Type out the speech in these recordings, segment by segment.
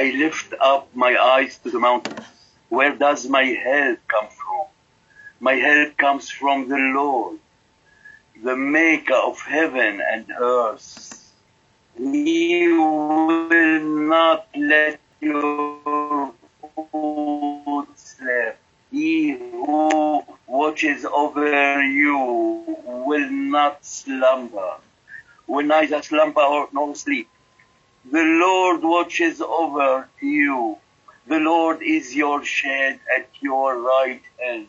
I lift up my eyes to the mountains. Where does my help come from? My help comes from the Lord, the maker of heaven and earth. He will not let your foot slip. He who watches over you will not slumber, will neither slumber nor sleep. The Lord watches over you. The Lord is your shade at your right hand.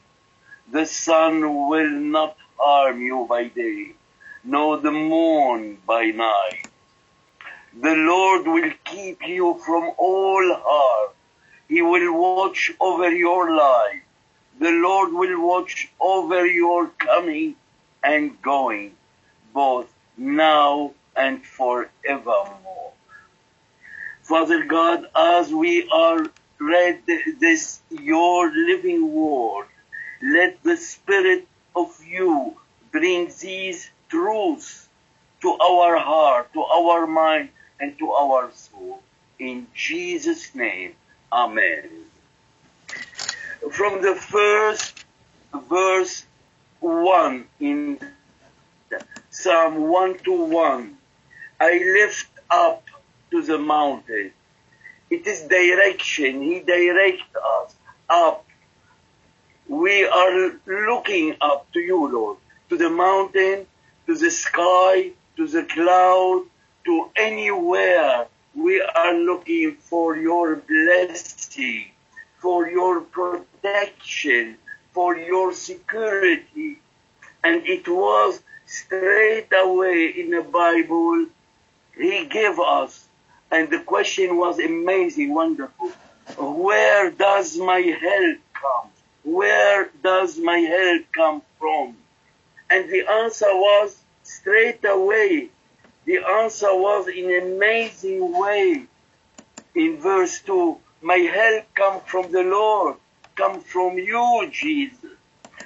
The sun will not harm you by day, nor the moon by night. The Lord will keep you from all harm. He will watch over your life. The Lord will watch over your coming and going, both now and forevermore. Father God, as we are read this, your living word, let the Spirit of you bring these truths to our heart, to our mind, and to our soul. In Jesus' name, Amen. From the first verse 1 in Psalm 1 to 1, I lift up to the mountain. It is direction. He directs us up. We are looking up to you, Lord, to the mountain, to the sky, to the cloud, to anywhere. We are looking for your blessing, for your protection, for your security. And it was straight away in the Bible, he gave us and the question was amazing, wonderful. Where does my help come? Where does my help come from? And the answer was straight away. The answer was in an amazing way. In verse 2, my help come from the Lord, come from you, Jesus.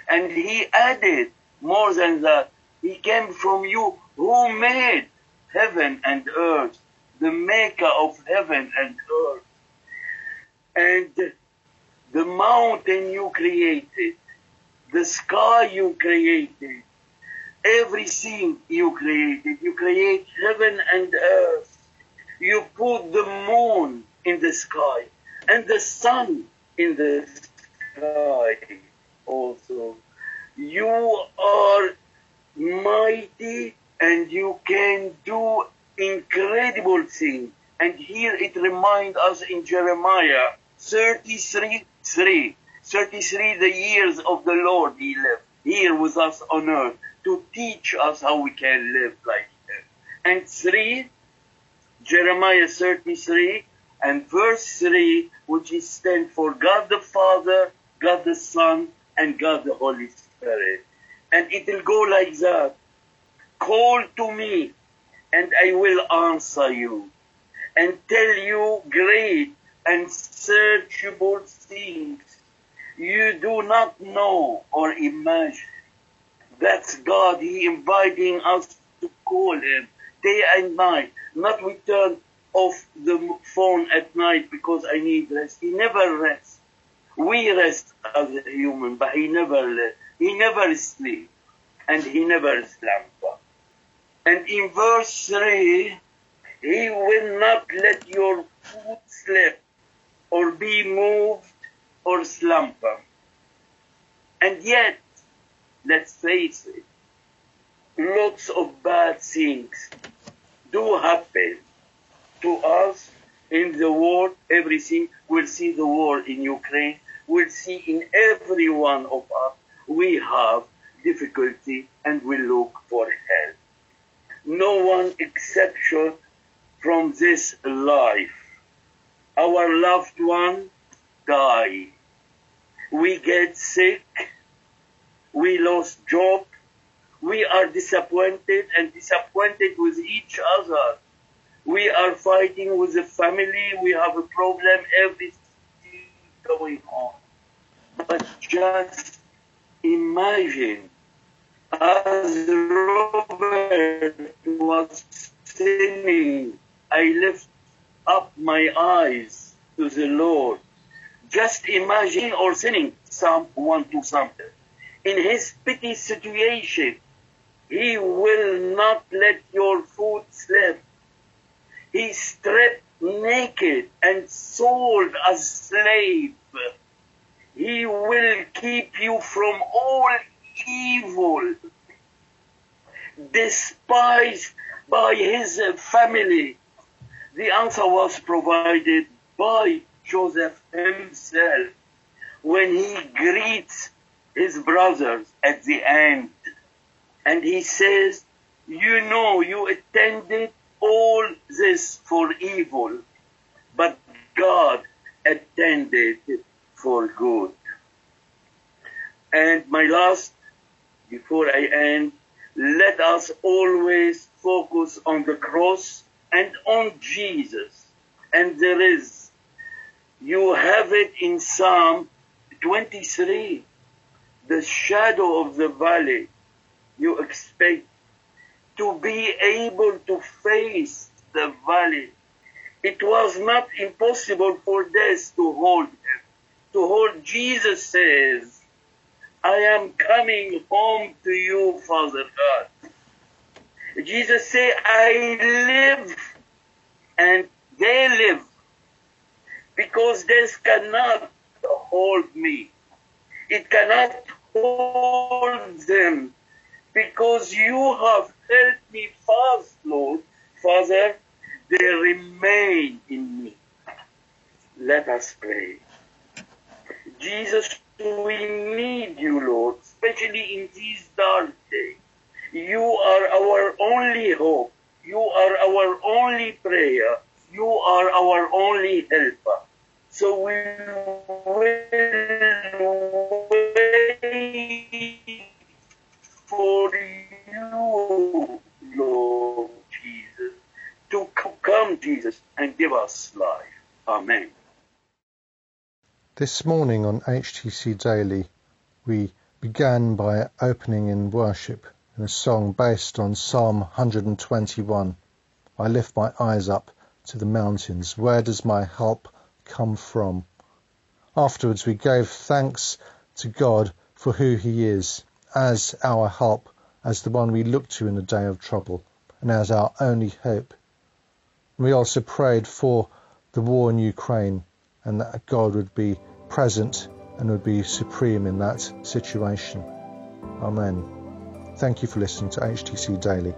And he added more than that. He came from you who made heaven and earth the maker of heaven and earth. And the mountain you created, the sky you created, everything you created. You create heaven and earth. You put the moon in the sky and the sun in the sky also. You are mighty and you can do incredible thing. And here it reminds us in Jeremiah 33, 3, 33 the years of the Lord he lived here with us on earth to teach us how we can live like him. And 3, Jeremiah 33 and verse 3, which is stand for God the Father, God the Son, and God the Holy Spirit. And it will go like that. Call to me and I will answer you and tell you great and searchable things you do not know or imagine. That's God. He inviting us to call Him day and night. Not we turn off the phone at night because I need rest. He never rests. We rest as a human, but He never He never sleep, and He never slumber. And in verse 3, He will not let your foot slip or be moved or slumber. And yet, let's face it, lots of bad things do happen to us in the world, everything. We'll see the war in Ukraine. We'll see in every one of us we have difficulty and we look for help no one exception from this life. our loved one die. We get sick. We lost job. We are disappointed and disappointed with each other. We are fighting with the family. We have a problem. Everything going on. But just imagine as Robert was singing, I lift up my eyes to the Lord. Just imagine or singing Psalm 1 to something. In his pity situation, he will not let your foot slip. He stripped naked and sold as slave. He will keep you from all evil. Despised by his family. The answer was provided by Joseph himself when he greets his brothers at the end. And he says, You know, you attended all this for evil, but God attended for good. And my last, before I end, let us always focus on the cross and on Jesus. And there is, you have it in Psalm 23, the shadow of the valley you expect to be able to face the valley. It was not impossible for death to hold him. To hold Jesus says, I am coming home to you, Father God. Jesus said, I live and they live because death cannot hold me. It cannot hold them because you have held me fast, Lord. Father, they remain in me. Let us pray. Jesus, we need you, Lord, especially in these dark days. You are our only hope. You are our only prayer. You are our only helper. So we will wait for you, Lord Jesus, to come, Jesus, and give us life. Amen. This morning on HTC Daily, we began by opening in worship in a song based on Psalm 121. I lift my eyes up to the mountains. Where does my help come from? Afterwards, we gave thanks to God for who He is as our help, as the one we look to in the day of trouble, and as our only hope. We also prayed for the war in Ukraine and that God would be present and would be supreme in that situation. Amen. Thank you for listening to HTC Daily.